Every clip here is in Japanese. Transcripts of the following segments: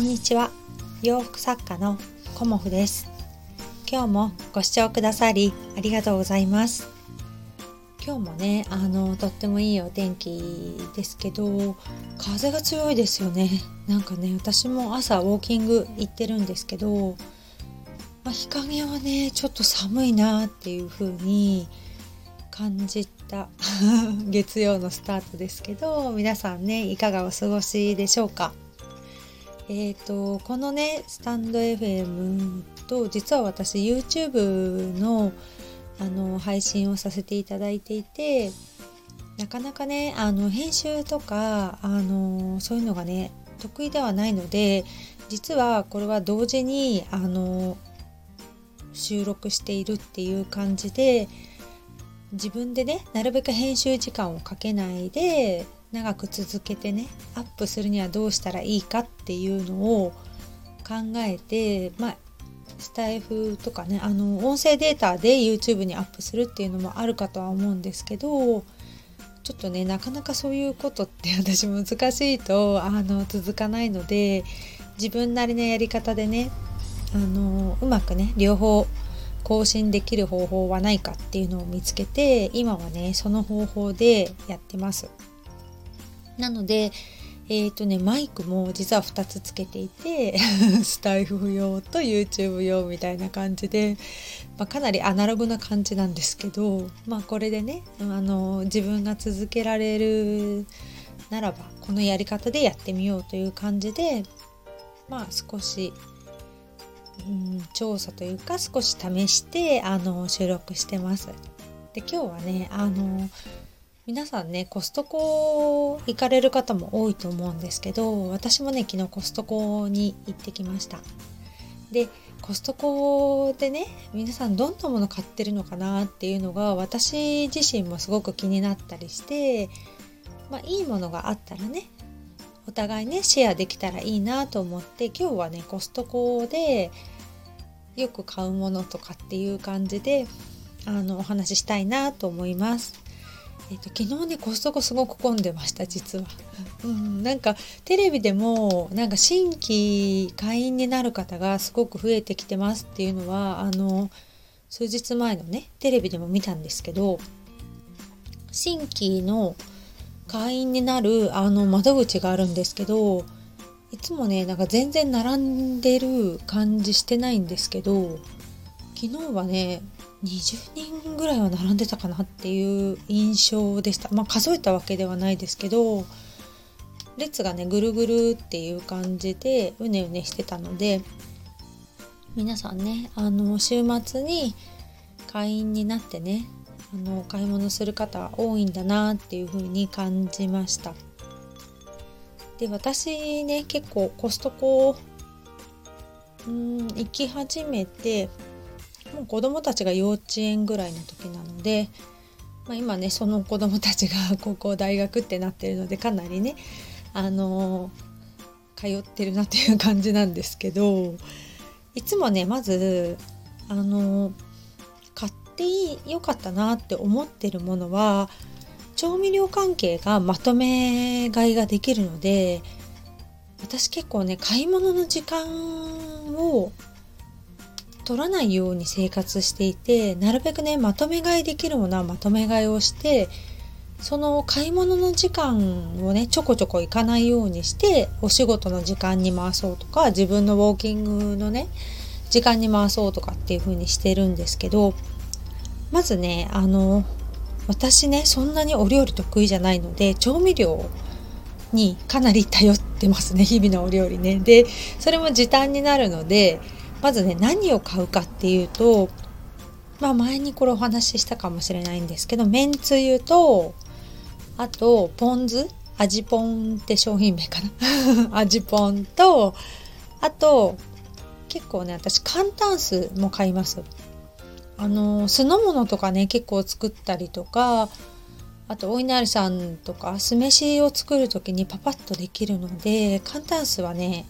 こんにちは。洋服作家のコモフです。今日もご視聴くださりありがとうございます。今日もねあのとってもいいお天気ですけど風が強いですよね。なんかね私も朝ウォーキング行ってるんですけど、まあ、日陰はねちょっと寒いなっていう風に感じた 月曜のスタートですけど皆さんねいかがお過ごしでしょうか？えーと、このねスタンド FM と実は私 YouTube のあの配信をさせていただいていてなかなかねあの編集とかあのそういうのがね得意ではないので実はこれは同時にあの収録しているっていう感じで自分でねなるべく編集時間をかけないで長く続けてねアップするにはどうしたらいいかっていうのを考えてまあスタイフとかねあの音声データで YouTube にアップするっていうのもあるかとは思うんですけどちょっとねなかなかそういうことって 私難しいとあの続かないので自分なりのやり方でねあのうまくね両方更新できる方法はないかっていうのを見つけて今はねその方法でやってます。なのでえ、ー、とねマイクも実は2つつけていて スタイフ用と YouTube 用みたいな感じで、まあ、かなりアナログな感じなんですけどまあこれでねあの自分が続けられるならばこのやり方でやってみようという感じでまあ少しうん、調査というか少し試してあの収録してます。で今日はねあの皆さんねコストコ行かれる方も多いと思うんですけど私もね昨日コストコに行ってきました。でコストコでね皆さんどんなもの買ってるのかなっていうのが私自身もすごく気になったりしてまあいいものがあったらねお互いねシェアできたらいいなと思って今日はねコストコでよく買うものとかっていう感じであのお話ししたいなと思います。えっと、昨日ねコストコすごく混んでました実は、うん、なんかテレビでもなんか新規会員になる方がすごく増えてきてますっていうのはあの数日前のねテレビでも見たんですけど新規の会員になるあの窓口があるんですけどいつもねなんか全然並んでる感じしてないんですけど昨日はね20人ぐらいは並んでたかなっていう印象でした。まあ数えたわけではないですけど列がねぐるぐるっていう感じでうねうねしてたので皆さんねあの週末に会員になってねあの買い物する方多いんだなっていう風に感じました。で私ね結構コストコうん行き始めてもう子供たちが幼稚園ぐらいの時なので、まあ、今ねその子供たちが 高校大学ってなってるのでかなりねあの通ってるなっていう感じなんですけどいつもねまずあの買ってよかったなって思ってるものは調味料関係がまとめ買いができるので私結構ね買い物の時間を取らないように生活していてなるべくねまとめ買いできるものはまとめ買いをしてその買い物の時間をねちょこちょこ行かないようにしてお仕事の時間に回そうとか自分のウォーキングのね時間に回そうとかっていう風にしてるんですけどまずねあの私ねそんなにお料理得意じゃないので調味料にかなり頼ってますね日々のお料理ね。でそれも時短になるのでまずね何を買うかっていうとまあ前にこれお話ししたかもしれないんですけどめんつゆとあとポン酢味ポンって商品名かな。味ポンとあと結構ね私簡単酢も買います。あの酢の物とかね結構作ったりとかあとお稲荷さんとか酢飯を作る時にパパッとできるので簡単酢はね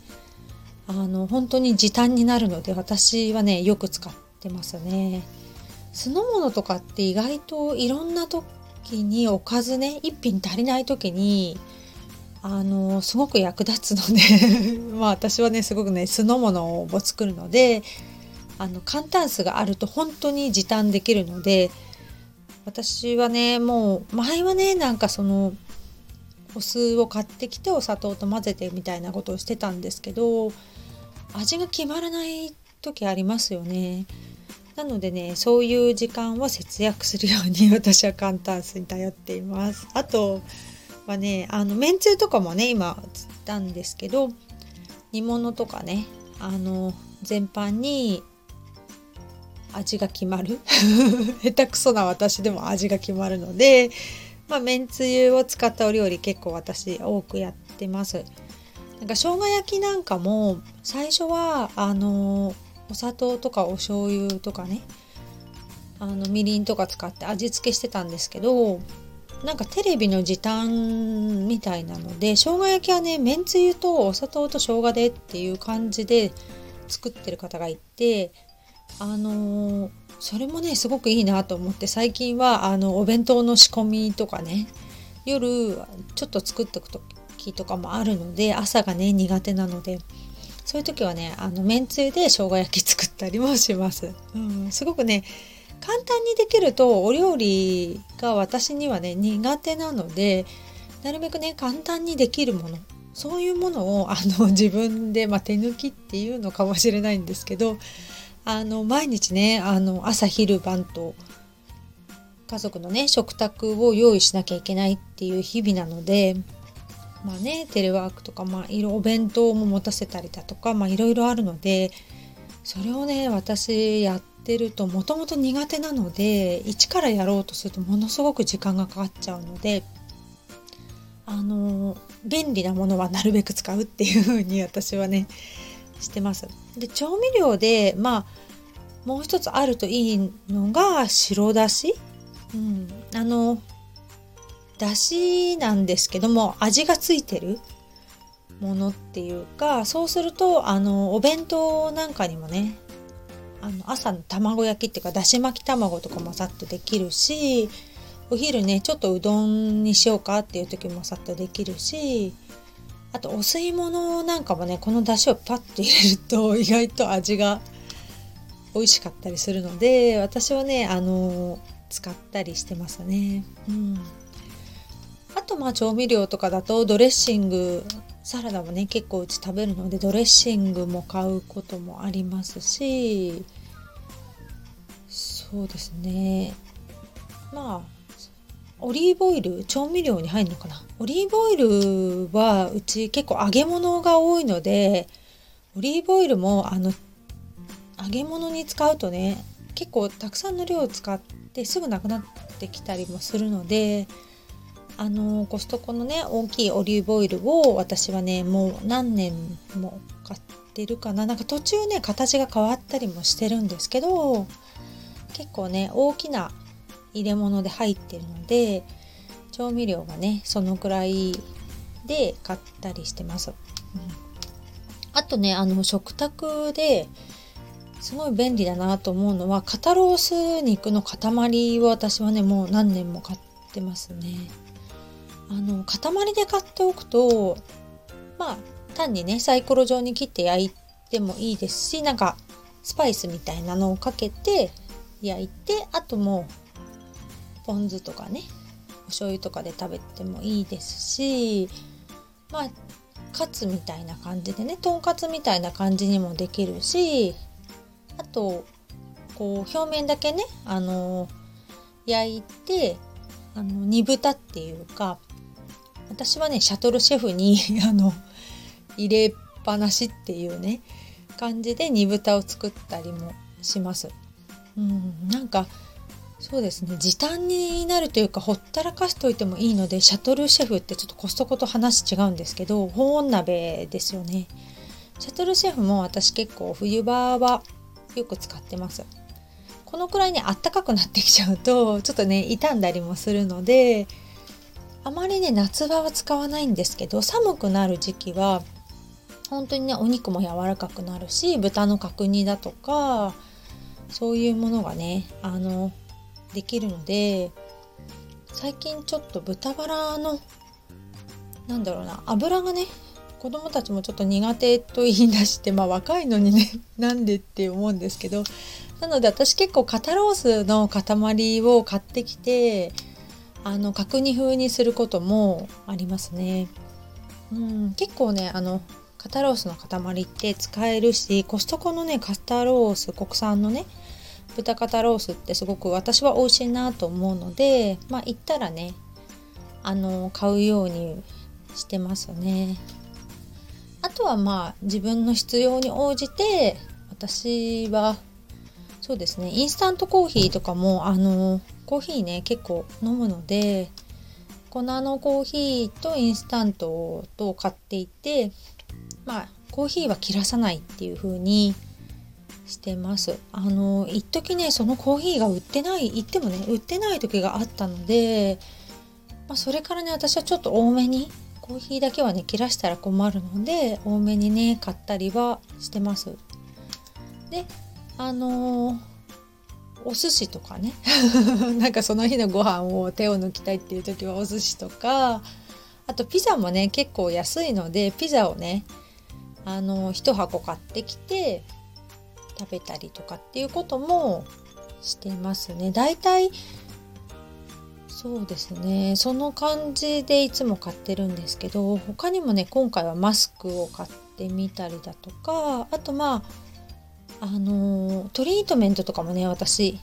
あの本当に時短になるので私はねよく使ってますね。酢の物とかって意外といろんな時におかずね一品足りない時にあのすごく役立つので まあ私はねすごくね酢の物を作るのであの簡単酢があると本当に時短できるので私はねもう前はねなんかそのお酢を買ってきてお砂糖と混ぜてみたいなことをしてたんですけど味が決まらない時ありますよね。なのでねそういう時間を節約するように 私は簡単に頼っています。あとはねあのめんつゆとかもね今釣ったんですけど煮物とかねあの全般に味が決まる 下手くそな私でも味が決まるのでまあ、めんつゆを使ったお料理結構私多くやってます。なんか生姜焼きなんかも最初はあのお砂糖とかお醤油とかねあのみりんとか使って味付けしてたんですけどなんかテレビの時短みたいなので生姜焼きはねめんつゆとお砂糖と生姜でっていう感じで作ってる方がいてあのー、それもねすごくいいなと思って最近はあのお弁当の仕込みとかね夜ちょっと作っておく時とかもあるので朝がね苦手なのでそういう時はねあのめんつゆで生姜焼き作ったりもします。うん、すごくね簡単にできるとお料理が私にはね苦手なのでなるべくね簡単にできるものそういうものをあの自分で、まあ、手抜きっていうのかもしれないんですけどあの毎日ねあの朝昼晩と家族のね食卓を用意しなきゃいけないっていう日々なのでまあねテレワークとか、まあ、いろお弁当も持たせたりだとか、まあ、いろいろあるのでそれをね私やってるともともと苦手なので一からやろうとするとものすごく時間がかかっちゃうのであの便利なものはなるべく使うっていうふうに私はねしてます。で調味料でまあもう一つあるといいのが白だし、うん、あのだしなんですけども味がついてるものっていうかそうするとあのお弁当なんかにもねあの朝の卵焼きっていうかだし巻き卵とかもさっとできるしお昼ねちょっとうどんにしようかっていう時もさっとできるしあとお吸い物なんかもねこの出汁をパッと入れると 意外と味が美味しかったりするので私はねあの使ったりしてますね。うん、とまあ調味料とかだとドレッシングサラダもね結構うち食べるのでドレッシングも買うこともありますしそうですね。まあオリーブオイル調味料に入るのかな。オリーブオイルはうち結構揚げ物が多いのでオリーブオイルもあの揚げ物に使うとね結構たくさんの量を使ってすぐなくなってきたりもするのであのコストコのね大きいオリーブオイルを私はねもう何年も買ってるかななんか途中ね形が変わったりもしてるんですけど結構ね大きな入れ物で入ってるので調味料がねそのくらいで買ったりしてます。うん、あとねあの食卓ですごい便利だなと思うのは肩ロース肉の塊を私はねもう何年も買ってますね。あの塊で買っておくとまあ単にねサイコロ状に切って焼いてもいいですしなんかスパイスみたいなのをかけて焼いてあともうポン酢とかねお醤油とかで食べてもいいですしまあカツみたいな感じでねとんかつみたいな感じにもできるしあとこう表面だけねあの焼いてあの煮豚っていうか私はねシャトルシェフに あの入れっぱなしっていうね感じで煮豚を作ったりもします。うん、なんかそうですね時短になるというかほったらかしといてもいいのでシャトルシェフってちょっとコストコと話違うんですけど保温鍋ですよねシャトルシェフも私結構冬場はよく使ってますこのくらいねあったかくなってきちゃうとちょっとね傷んだりもするのであまりね夏場は使わないんですけど寒くなる時期は本当にねお肉も柔らかくなるし豚の角煮だとかそういうものがねあのできるので最近ちょっと豚バラのなんだろうな油がね子供たちもちょっと苦手と言い出してまあ若いのにね なんでって思うんですけどなので私結構肩ロースの塊を買ってきてあの角煮風にすることもありますね。うん、結構ねあの肩ロースの塊って使えるしコストコのね肩ロース国産のね豚肩ロースってすごく私は美味しいなと思うのでまあ行ったらねあの買うようにしてますね。あとはまあ自分の必要に応じて私はそうですねインスタントコーヒーとかもあのコーヒーね結構飲むので粉のコーヒーとインスタントと買っていてまあコーヒーは切らさないっていう風にしてます。あの一時ねそのコーヒーが売ってない言ってもね売ってない時があったので、まあ、それからね私はちょっと多めにコーヒーだけはね切らしたら困るので多めにね買ったりはしてます。であのー、お寿司とかね なんかその日のご飯を手を抜きたいっていう時はお寿司とかあとピザもね結構安いのでピザをねあの1箱買ってきて食べたりとかっていうこともしてますね。だいたいそうですねその感じでいつも買ってるんですけど他にもね今回はマスクを買ってみたりだとかあとまああのトリートメントとかもね私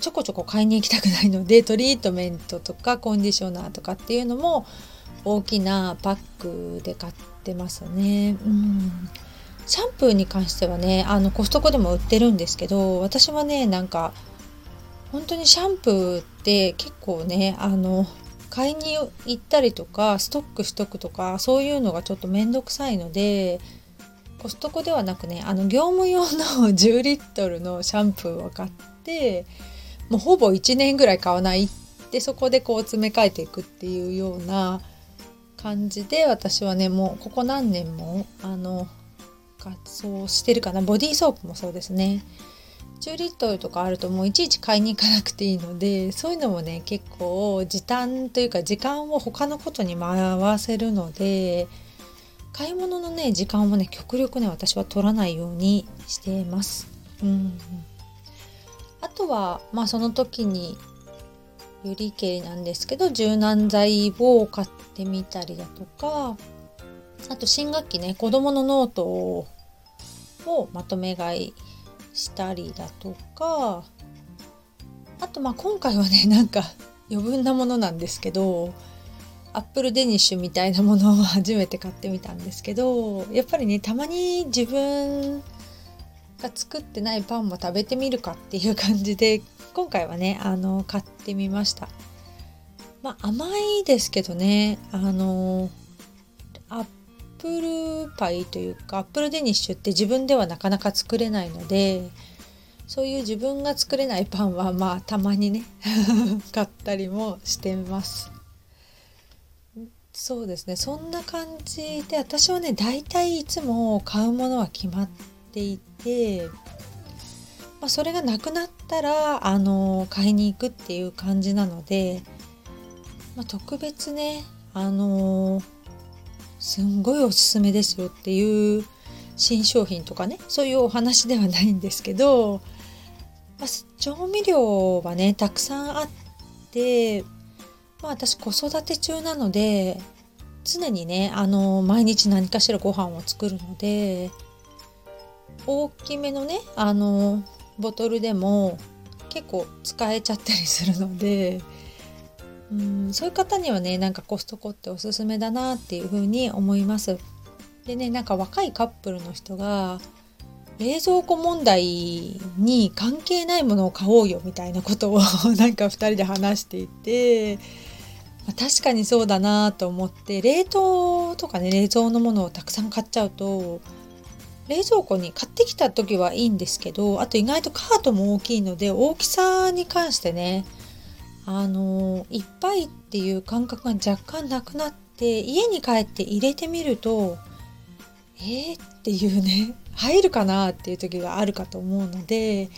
ちょこちょこ買いに行きたくないので トリートメントとかコンディショナーとかっていうのも大きなパックで買ってますね。うんシャンプーに関してはねあのコストコでも売ってるんですけど私はねなんか本当にシャンプーって結構ねあの買いに行ったりとかストックしとくとかそういうのがちょっと面倒くさいのでコストコではなくねあの業務用の10リットルのシャンプーを買ってもうほぼ1年ぐらい買わないでそこでこう詰め替えていくっていうような感じで私はねもうここ何年もあの活動してるかな。ボディーソープもそうですね。10リットルとかあるともういちいち買いに行かなくていいのでそういうのもね結構時短というか時間を他のことに回せるので買い物のね時間をね極力ね私は取らないようにしています。うん、あとはまあその時によりけりなんですけど柔軟剤を買ってみたりだとかあと新学期ね子どものノートをまとめ買いしたりだとかあとまあ今回はねなんか余分なものなんですけどアップルデニッシュみたいなものを初めて買ってみたんですけどやっぱりねたまに自分が作ってないパンも食べてみるかっていう感じで今回はねあの買ってみました。まあ甘いですけどねあのアップルパイというかアップルデニッシュって自分ではなかなか作れないのでそういう自分が作れないパンはまあたまにね 買ったりもしてます。そうですね。そんな感じで私はね大体いつも買うものは決まっていて、まあ、それがなくなったらあの買いに行くっていう感じなので、まあ、特別ねあのすんごいおすすめですよっていう新商品とかねそういうお話ではないんですけど、まあ、調味料はねたくさんあって、まあ、私子育て中なので常にねあの毎日何かしらご飯を作るので大きめのねあのボトルでも結構使えちゃったりするのでうんそういう方にはねなんかコストコっておすすめだなっていうふうに思います。でねなんか若いカップルの人が冷蔵庫問題に関係ないものを買おうよみたいなことをなんか2人で話していて、確かにそうだなと思って冷凍とかね冷蔵のものをたくさん買っちゃうと冷蔵庫に買ってきた時はいいんですけどあと意外とカートも大きいので大きさに関してねあのいっぱいっていう感覚が若干なくなって家に帰って入れてみるとえー、っていうね入るかなっていう時があるかと思うので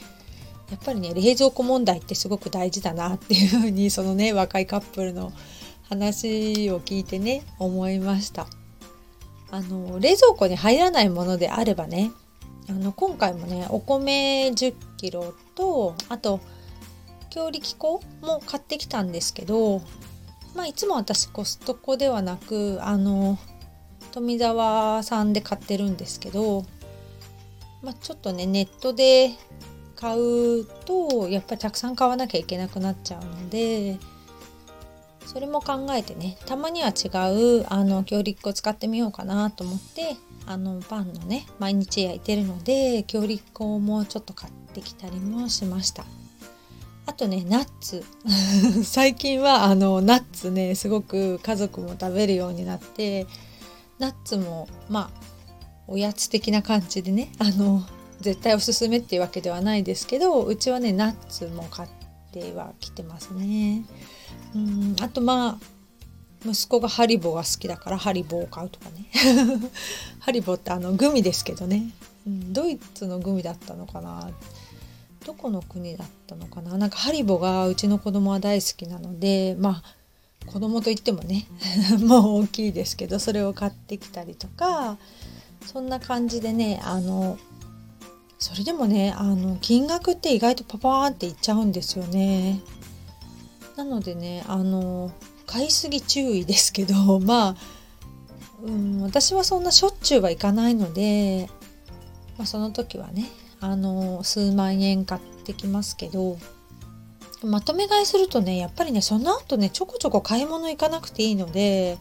やっぱりね冷蔵庫問題ってすごく大事だなっていうふうにそのね若いカップルの話を聞いてね思いました。あの冷蔵庫に入らないものであればねあの今回もねお米1 0キロとあと強力粉も買ってきたんですけどまあいつも私コストコではなくあの富沢さんで買ってるんですけど、まあ、ちょっとねネットで買うとやっぱりたくさん買わなきゃいけなくなっちゃうのでそれも考えてねたまには違うあの強力粉使ってみようかなと思ってあのパンのね毎日焼いてるので強力粉もちょっと買ってきたりもしましたあとねナッツ 最近はあのナッツねすごく家族も食べるようになってナッツもまあおやつ的な感じでねあの絶対おすすめっていうわけではないですけどうちはねナッツも買ってはきてますね。うんあとまあ息子がハリボーが好きだからハリボーを買うとかね。ハリボーってあのグミですけどね、うん、ドイツのグミだったのかな。どこの国だったのかな。なんかハリボーがうちの子供は大好きなのでまあ子供といってもね もう大きいですけどそれを買ってきたりとかそんな感じでねあのそれでもねあの金額って意外とパパーンっていっちゃうんですよね。なのでねあの買いすぎ注意ですけど まあ、うん、私はそんなしょっちゅうはいかないので、まあ、その時はねあの数万円買ってきますけどまとめ買いするとねやっぱりねその後ねちょこちょこ買い物行かなくていいので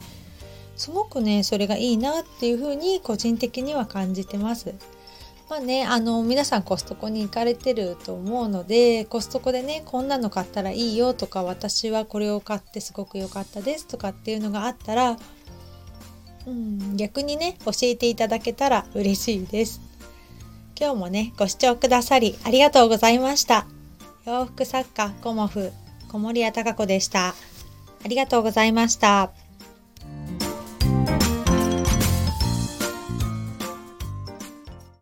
すごくねそれがいいなっていうふうに個人的には感じてます。まあね、あの皆さんコストコに行かれてると思うのでコストコでねこんなの買ったらいいよとか私はこれを買ってすごく良かったですとかっていうのがあったら、うん、逆にね教えていただけたら嬉しいです。今日もねご視聴くださりありがとうございました。洋服作家コモフ小森屋隆子でした。ありがとうございました。